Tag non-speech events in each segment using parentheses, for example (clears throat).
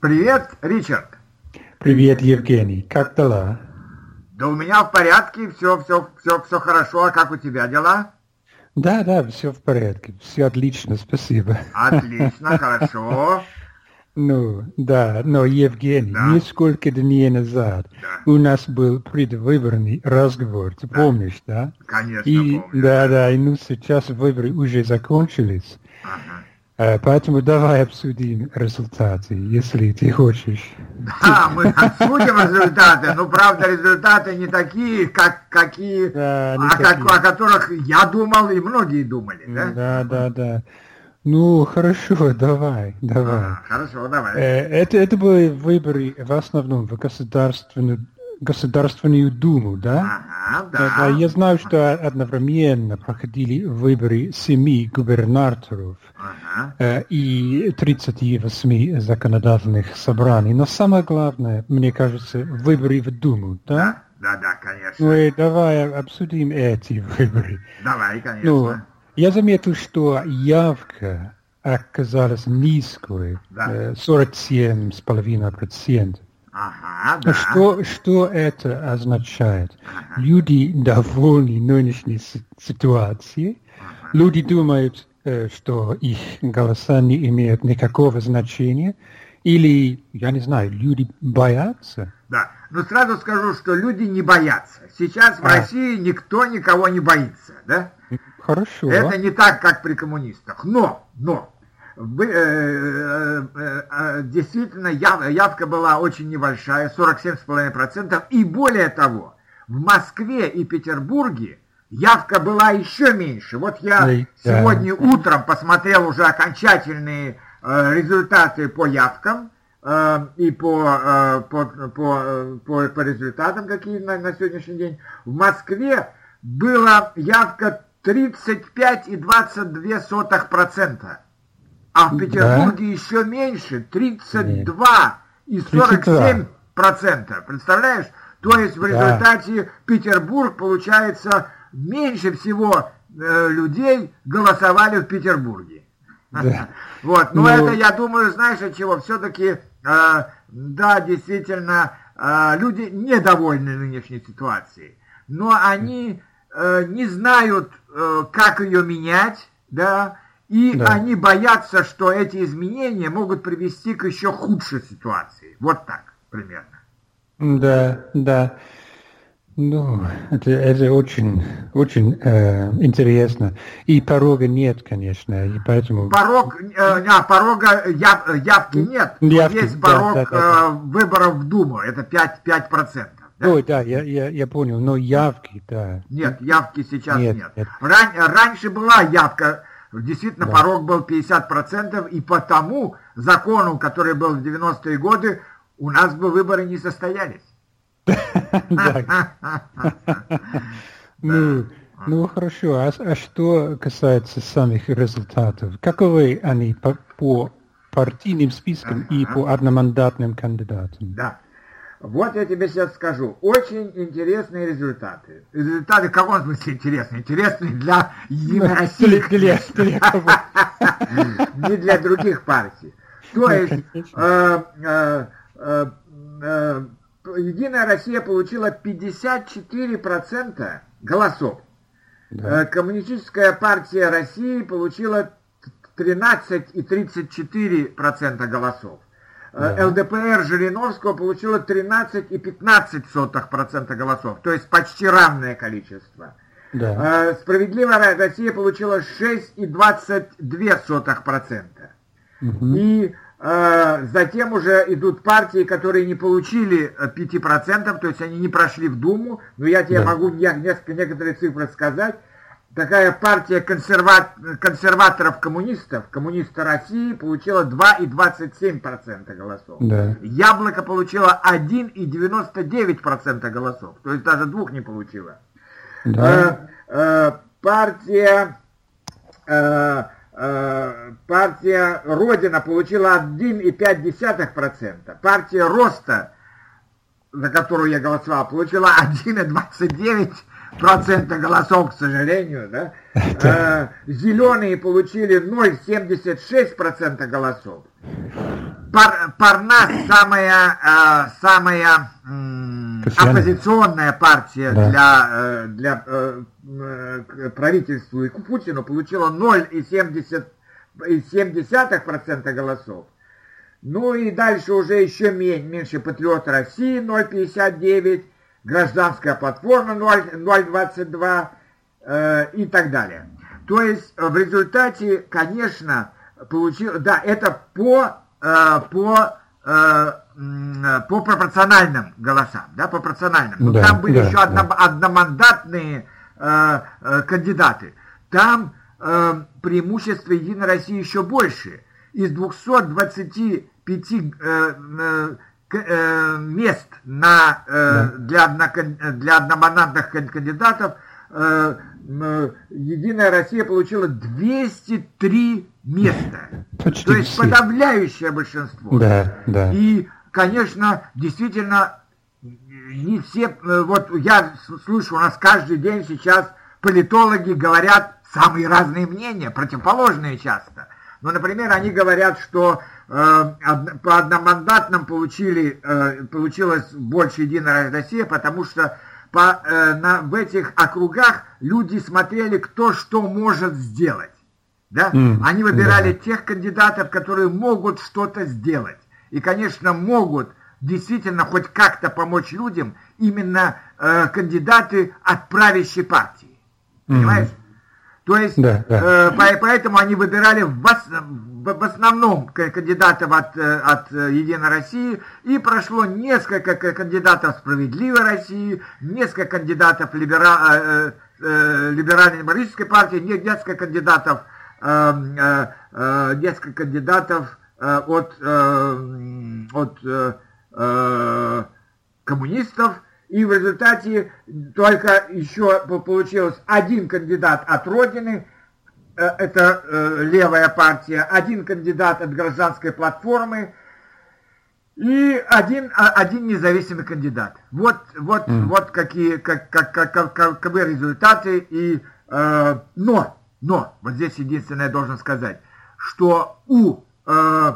Привет, Ричард. Привет, Евгений. Как дела? Да у меня в порядке, все, все, все, все хорошо. А как у тебя дела? Да, да, все в порядке. Все отлично, спасибо. Отлично, (laughs) хорошо. Ну, да, но, Евгений, да. несколько дней назад да. у нас был предвыборный разговор, ты да. помнишь, да? Конечно, и, помню. Да, да, и ну сейчас выборы уже закончились. Ага. Э, поэтому давай обсудим результаты, если ты хочешь. Да, мы обсудим результаты, но правда результаты не такие, как какие, да, не о, такие. о которых я думал и многие думали, да? Да, да, да. Ну, хорошо, давай, давай. А, хорошо, давай. Э, это, это были выборы в основном в государственную, Государственную Думу, да? Ага, да. да. Я знаю, что одновременно проходили выборы семи губернаторов ага. Э, и 38 законодательных собраний. Но самое главное, мне кажется, выборы в Думу, да? Да, да, да конечно. Ну и давай обсудим эти выборы. Давай, конечно. Ну, я заметил, что явка оказалась низкой, да. 47,5%. Ага, да. Что, что это означает? Ага. Люди довольны нынешней ситуацией. Ага. Люди думают, э, что их голоса не имеют никакого значения. Или, я не знаю, люди боятся? Да, но сразу скажу, что люди не боятся. Сейчас в а. России никто никого не боится, да? Хорошо. Это не так, как при коммунистах. Но, но, э, э, э, действительно, явка была очень небольшая, 47,5%. И более того, в Москве и Петербурге явка была еще меньше. Вот я да. сегодня утром посмотрел уже окончательные результаты по явкам и по, по, по, по, по результатам, какие на, на сегодняшний день. В Москве была явка 35,22%. А в Петербурге да. еще меньше, 32,47%. Представляешь? То есть в результате да. Петербург, получается, меньше всего э, людей голосовали в Петербурге. Да. (laughs) Вот, но, но ну, это, я думаю, знаешь, от чего? Все-таки, э, да, действительно, э, люди недовольны нынешней ситуацией. Но они э, не знают, э, как ее менять, да, и да. они боятся, что эти изменения могут привести к еще худшей ситуации. Вот так примерно. Да, да. Ну, это, это очень, очень э, интересно. И порога нет, конечно, и поэтому... Порог, э, а, порога яв, явки нет. Явки, есть порог да, да, да. Э, выборов в Думу, это 5%. 5%. Да? Ой, да, я, я, я понял, но явки, да. Нет, явки сейчас нет. нет. нет. Ран, раньше была явка, действительно да. порог был 50%, и потому закону, который был в 90-е годы, у нас бы выборы не состоялись. (laughs) (laughs) Ну, ну хорошо, а, а что касается самих результатов, каковы они по, по партийным спискам и по одномандатным кандидатам? Да. Вот я тебе сейчас скажу. Очень интересные результаты. Результаты в каком смысле интересные? Интересные для Единой России. Не для других партий. То есть э, э, э, Единая Россия получила 54% голосов. Коммунистическая партия России получила 13,34% голосов. Да. Э, ЛДПР Жириновского получила 13,15% голосов, то есть почти равное количество. Да. Э, Справедливая Россия получила 6,22%. Угу. И э, затем уже идут партии, которые не получили 5%, то есть они не прошли в Думу, но я тебе да. могу несколько, некоторые цифры сказать такая партия консерва... консерваторов-коммунистов, коммуниста России, получила 2,27% голосов. Да. Яблоко получило 1,99% голосов, то есть даже двух не получила. Да. Э, э, партия, э, э, партия Родина получила 1,5%. Партия Роста, за которую я голосовал, получила 1,29% процента голосов, к сожалению, да? (laughs) Э, зеленые получили 0,76 процента голосов. Пар, Парнас (clears throat) самая, э, самая э, оппозиционная партия да. для, э, для э, э, правительству и Путину получила 0,7% голосов. Ну и дальше уже еще меньше Патриот России 0,59, Гражданская платформа 0,22 э, и так далее. То есть в результате, конечно, получил, да, это по, э, по, э, по пропорциональным голосам, да, по пропорциональным. Но да, там были да, еще да. Одно, одномандатные э, э, кандидаты. Там э, преимущество Единой России еще больше. Из 225 э, э, э, мест на, э, да. для, одно, для одномандатных кандидатов э, Единая Россия получила 203 места. Почти То есть все. подавляющее большинство. Да, да. И, конечно, действительно, не все... Э, вот я слышу, у нас каждый день сейчас политологи говорят самые разные мнения, противоположные часто. Но, например, они говорят, что э, по одномандатным получили, э, получилось больше Единая Россия, потому что по, э, на, в этих округах люди смотрели, кто что может сделать. Да? Mm, Они выбирали да. тех кандидатов, которые могут что-то сделать. И, конечно, могут действительно хоть как-то помочь людям именно э, кандидаты от правящей партии. Понимаешь? Mm. То есть, да, да. Э, поэтому они выбирали в, в основном кандидатов от, э, от э, Единой России, и прошло несколько кандидатов Справедливой России, несколько кандидатов либера, э, э, либерально-демократической партии, несколько кандидатов, э, э, несколько кандидатов э, от, э, от э, э, коммунистов, и в результате только еще получилось один кандидат от Родины, э, это э, левая партия, один кандидат от гражданской платформы и один, а, один независимый кандидат. Вот, вот, mm. вот какие, как, как, как, как, каковы результаты. И, э, но, но, вот здесь единственное я должен сказать, что у, э,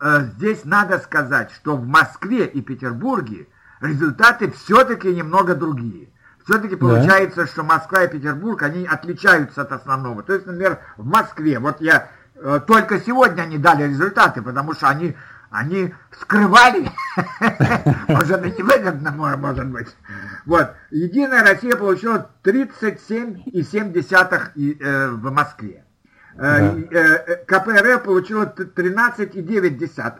э, здесь надо сказать, что в Москве и Петербурге результаты все-таки немного другие. Все-таки получается, да. что Москва и Петербург, они отличаются от основного. То есть, например, в Москве, вот я э, только сегодня они дали результаты, потому что они, они скрывали, (laughs) может и невыгодно, может быть. Вот, Единая Россия получила 37,7 э, в Москве. Э, э, КПРФ получила 13,9.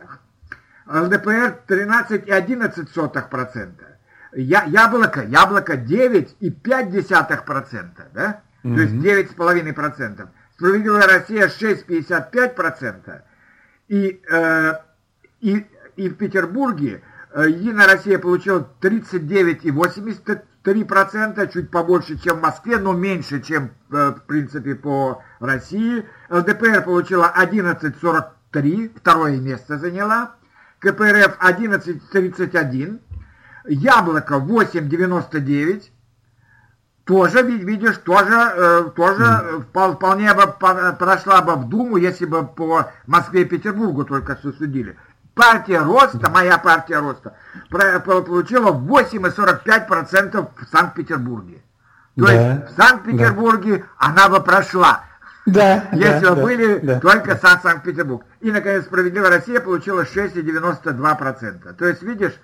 ЛДПР 13,11%. Я, яблоко, яблоко 9,5%, да? Mm-hmm. То есть 9,5%. Справедливая Россия 6,55%. И, э, и, и в Петербурге э, Единая Россия получила 39,83%, чуть побольше, чем в Москве, но меньше, чем, э, в принципе, по России. ЛДПР получила 11,43, второе место заняла. КПРФ 11.31, Яблоко 8.99, тоже, видишь, тоже, э, тоже mm. вполне бы прошла бы в Думу, если бы по Москве и Петербургу только судили. Партия Роста, моя партия Роста, получила 8,45% в Санкт-Петербурге. То да. есть в Санкт-Петербурге да. она бы прошла. Да, если да, бы да, были да, только да. Санкт-Петербург. И, наконец, «Справедливая Россия» получила 6,92%. То есть, видишь,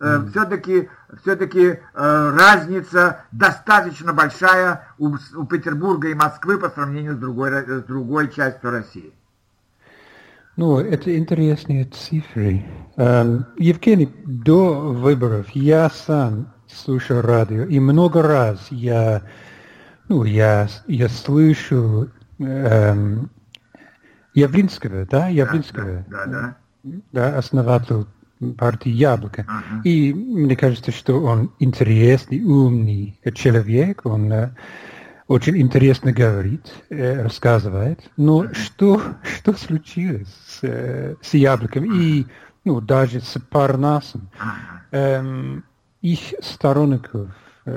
э, mm. все-таки все-таки э, разница достаточно большая у, у Петербурга и Москвы по сравнению с другой, с другой частью России. Ну, это интересные цифры. Эм, Евгений, до выборов я сам слушал радио, и много раз я, ну, я, я слышу эм, Явлинского, да, Явлинского, да, да, да. да основатель партии Яблоко. Ага. И мне кажется, что он интересный, умный человек, он э, очень интересно говорит, э, рассказывает. Но ага. что, что случилось с, э, с Яблоком ага. и ну, даже с Парнасом? Ага. Эм, их сторонников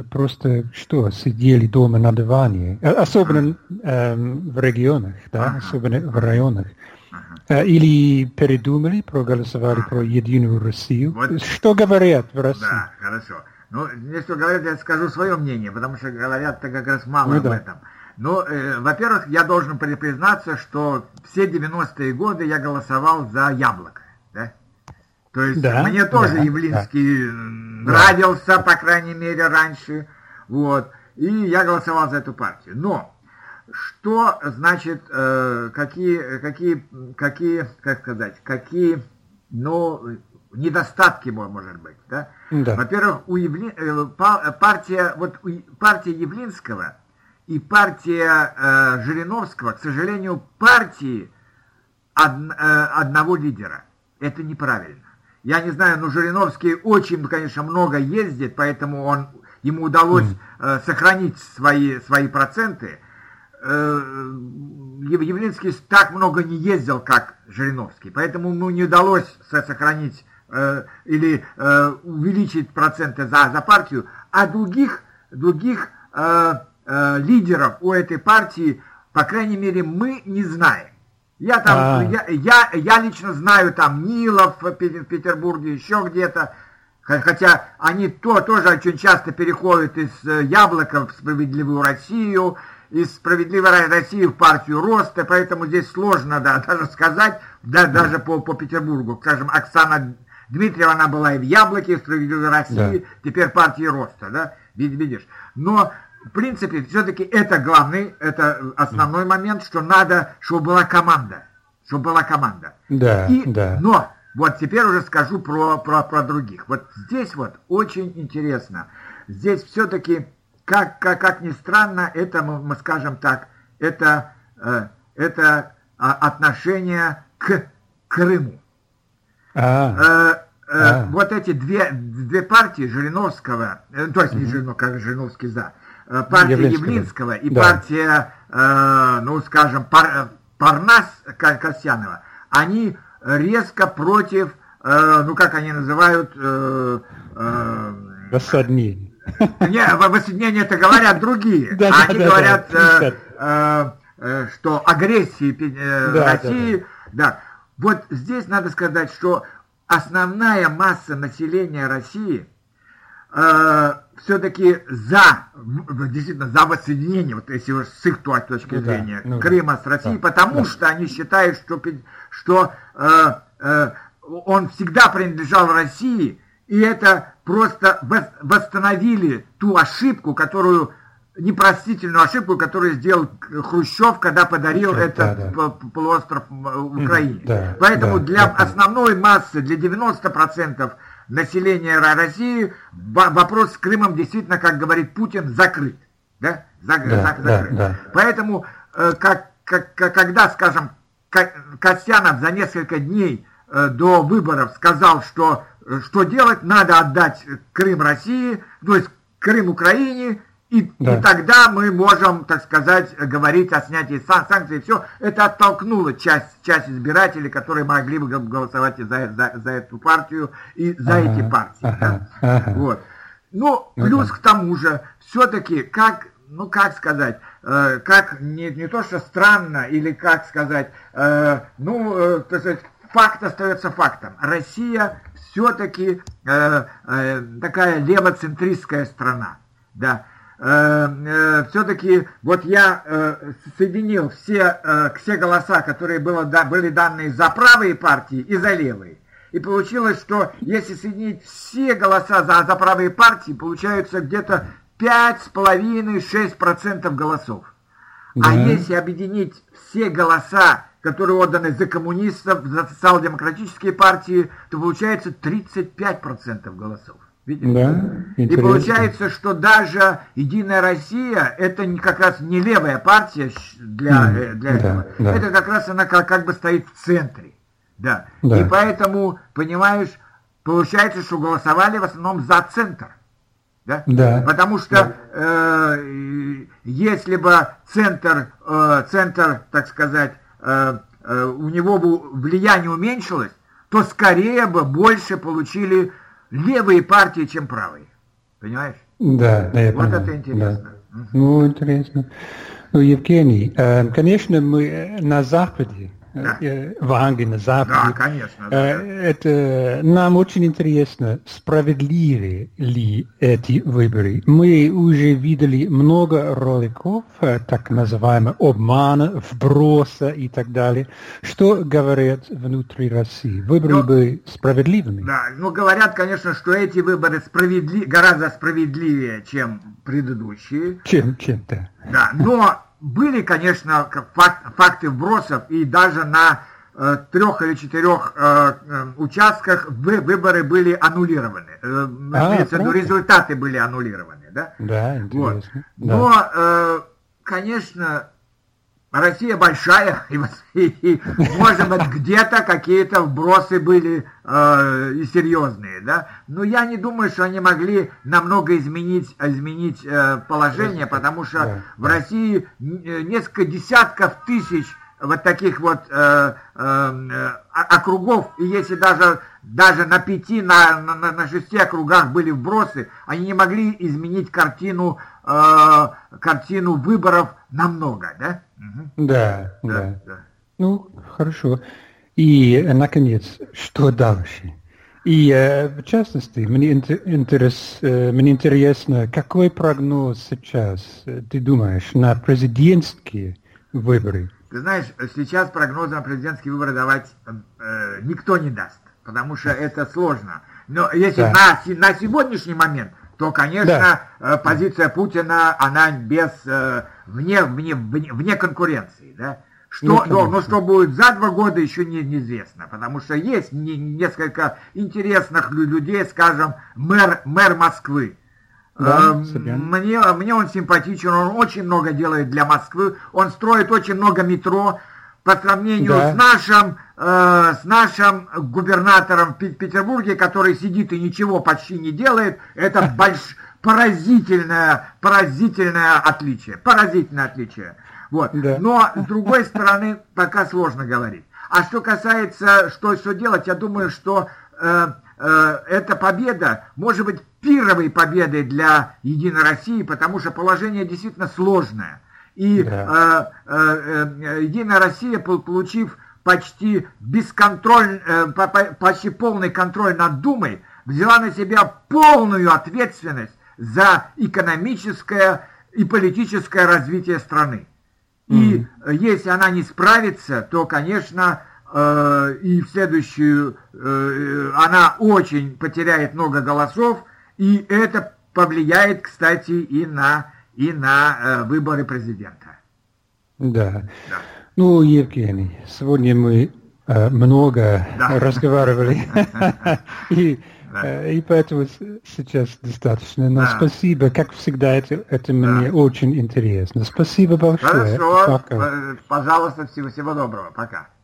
просто что, сидели дома на диване, э, особенно эм, в регионах, да, особенно в районах. Ага. Или передумали, проголосовали про Единую Россию. Вот. Что говорят в России? Да, хорошо. Ну, мне что говорят, я скажу свое мнение, потому что говорят-то как раз мало ну, об да. этом. Ну, э, во-первых, я должен признаться, что все 90-е годы я голосовал за яблоко. Да? То есть да, мне тоже да, Явлинский да. нравился, по крайней мере, раньше. Вот. И я голосовал за эту партию. Но что значит, э, какие, какие, какие, как сказать, какие, ну, недостатки, может быть, да? да. Во-первых, у Явли... Э, партия, вот у партия Явлинского и партия э, Жириновского, к сожалению, партии од... э, одного лидера. Это неправильно. Я не знаю, но Жириновский очень, конечно, много ездит, поэтому он, ему удалось mm. э, сохранить свои, свои проценты. Э, Явлинский так много не ездил, как Жириновский, поэтому ему не удалось сохранить э, или э, увеличить проценты за, за партию, а других, других э, э, лидеров у этой партии, по крайней мере, мы не знаем. Я там, а... я, я, я лично знаю там Нилов в Петербурге, еще где-то, хотя они то, тоже очень часто переходят из э, Яблока в Справедливую Россию, из Справедливой России в партию Роста, поэтому здесь сложно да, (laughs) даже сказать, да, даже по, по Петербургу. Скажем, Оксана Дмитриева, она была и в Яблоке, и в Справедливой России, да. теперь партии Роста, да, видишь. Но в принципе, все-таки это главный, это основной момент, что надо, чтобы была команда. Чтобы была команда. Да, И, да. Но, вот теперь уже скажу про, про, про других. Вот здесь вот очень интересно. Здесь все-таки, как, как, как ни странно, это, мы, мы скажем так, это, э, это э, отношение к Крыму. А. Э, э, а. Вот эти две, две партии Жириновского, э, то есть не Жириновский, как Жириновский за, партия Явлинского, Явлинского и да. партия, э, ну, скажем, Пар, Парнас Касьянова, они резко против, э, ну, как они называют... Э, э, Воссоединение. Не, воссоединение это говорят другие. (laughs) Да, они да, говорят, да, э, э, э, что агрессии э, да, России... Да, да. да. Вот здесь надо сказать, что основная масса населения России э, все-таки за, действительно, за воссоединение, вот если с их точки ну, зрения, да, ну, Крыма с Россией, да, потому да. что они считают, что, что э, э, он всегда принадлежал России, и это просто восстановили ту ошибку, которую непростительную ошибку, которую сделал Хрущев, когда подарил да, этот да. полуостров Украине. Да, Поэтому да, для да, основной массы, для 90% населения России вопрос с Крымом действительно, как говорит Путин, закрыт. Да? Зак, да, зак, закрыт. Да, да. Поэтому, э, как, как, когда, скажем, Касьянов за несколько дней э, до выборов сказал, что э, что делать, надо отдать Крым России, то есть Крым Украине, и, да. и тогда мы можем, так сказать, говорить о снятии сан санкций. Все это оттолкнуло часть, часть избирателей, которые могли бы голосовать за, за, за эту партию и за ага, эти партии. Ага, да? ага. Вот. Ну, плюс ага. к тому же, все-таки, как, ну, как сказать, э, как не, не то, что странно, или как сказать, э, ну, э, так сказать, факт остается фактом. Россия все-таки э, э, такая левоцентристская страна. Да. Э, э, все-таки вот я э, соединил все, все голоса, которые было, были даны за правые партии и за левые. И получилось, что если соединить все голоса за, за правые партии, получается где-то 5,5-6% голосов. А да. А если объединить все голоса, которые отданы за коммунистов, за социал-демократические партии, то получается 35% голосов. Видите? Да, И получается, что даже Единая Россия это не, как раз не левая партия для, mm, для да, этого. Да. Это как раз она как, как бы стоит в центре. Да. да. И поэтому, понимаешь, получается, что голосовали в основном за центр. Да? Да. Потому что да. э, если бы центр, э, центр, так сказать, э, э, у него бы влияние уменьшилось, то скорее бы больше получили левые партии, чем правые. Понимаешь? Да, да, я Вот понимаю. это интересно. Да. Ну, интересно. Ну, Евгений, э, конечно, мы на Западе да. в Англии, на Западе. Да, конечно. Да. Это, нам очень интересно, справедливы ли эти выборы. Мы уже видели много роликов, так называемого обмана, вброса и так далее. Что говорят внутри России? Выборы ну, были справедливыми? Да, ну говорят, конечно, что эти выборы справедли... гораздо справедливее, чем предыдущие. Чем, чем-то. Да, но были, конечно, факт, факты вбросов, и даже на э, трех или четырех э, э, участках вы, выборы были аннулированы. А, результаты были аннулированы. Да, да интересно. Вот. Да. Но, конечно, Россия большая, и, и может быть, где-то какие-то вбросы были э, и серьезные, да. Но я не думаю, что они могли намного изменить, изменить э, положение, потому что да, в. России э, несколько десятков тысяч вот таких вот э, э, округов, и если даже, даже на пяти, на, на, на шести округах были вбросы, они не могли изменить картину, э, картину выборов намного, да? Угу. Да, да, да, да. Ну, хорошо. И, наконец, что дальше? И, э, в частности, мне, интерес, э, мне интересно, какой прогноз сейчас, э, ты думаешь, на президентские выборы? Ты знаешь, сейчас прогнозы на президентские выборы давать э, никто не даст, потому что это сложно. Но если да. на, на сегодняшний момент, то, конечно, да. позиция Путина, она без, вне, вне, вне, вне конкуренции, да. Что, ну, но, но что будет за два года, еще не, неизвестно, потому что есть не, несколько интересных людей, скажем, мэр, мэр Москвы, да, мне, мне он симпатичен, он очень много делает для Москвы, он строит очень много метро по сравнению да. с нашим, э, с нашим губернатором в Петербурге, который сидит и ничего почти не делает. Это (laughs) больш, поразительное, поразительное отличие, поразительное отличие. Вот. Да. Но с другой стороны, пока сложно говорить. А что касается, что, что делать, я думаю, что э, э, эта победа может быть первой победой для Единой России, потому что положение действительно сложное. И да. э, э, э, Единая Россия, получив почти бесконтроль, э, почти полный контроль над Думой, взяла на себя полную ответственность за экономическое и политическое развитие страны. И mm. если она не справится, то, конечно, э, и в следующую э, она очень потеряет много голосов, и это повлияет, кстати, и на, и на э, выборы президента. Да. да. Ну, Евгений, сегодня мы э, много да. разговаривали. (laughs) И Э, и поэтому сейчас достаточно. Но да. спасибо, как всегда, это, это да. мне очень интересно. Спасибо большое. Хорошо, Пока. пожалуйста, всего, всего доброго. Пока.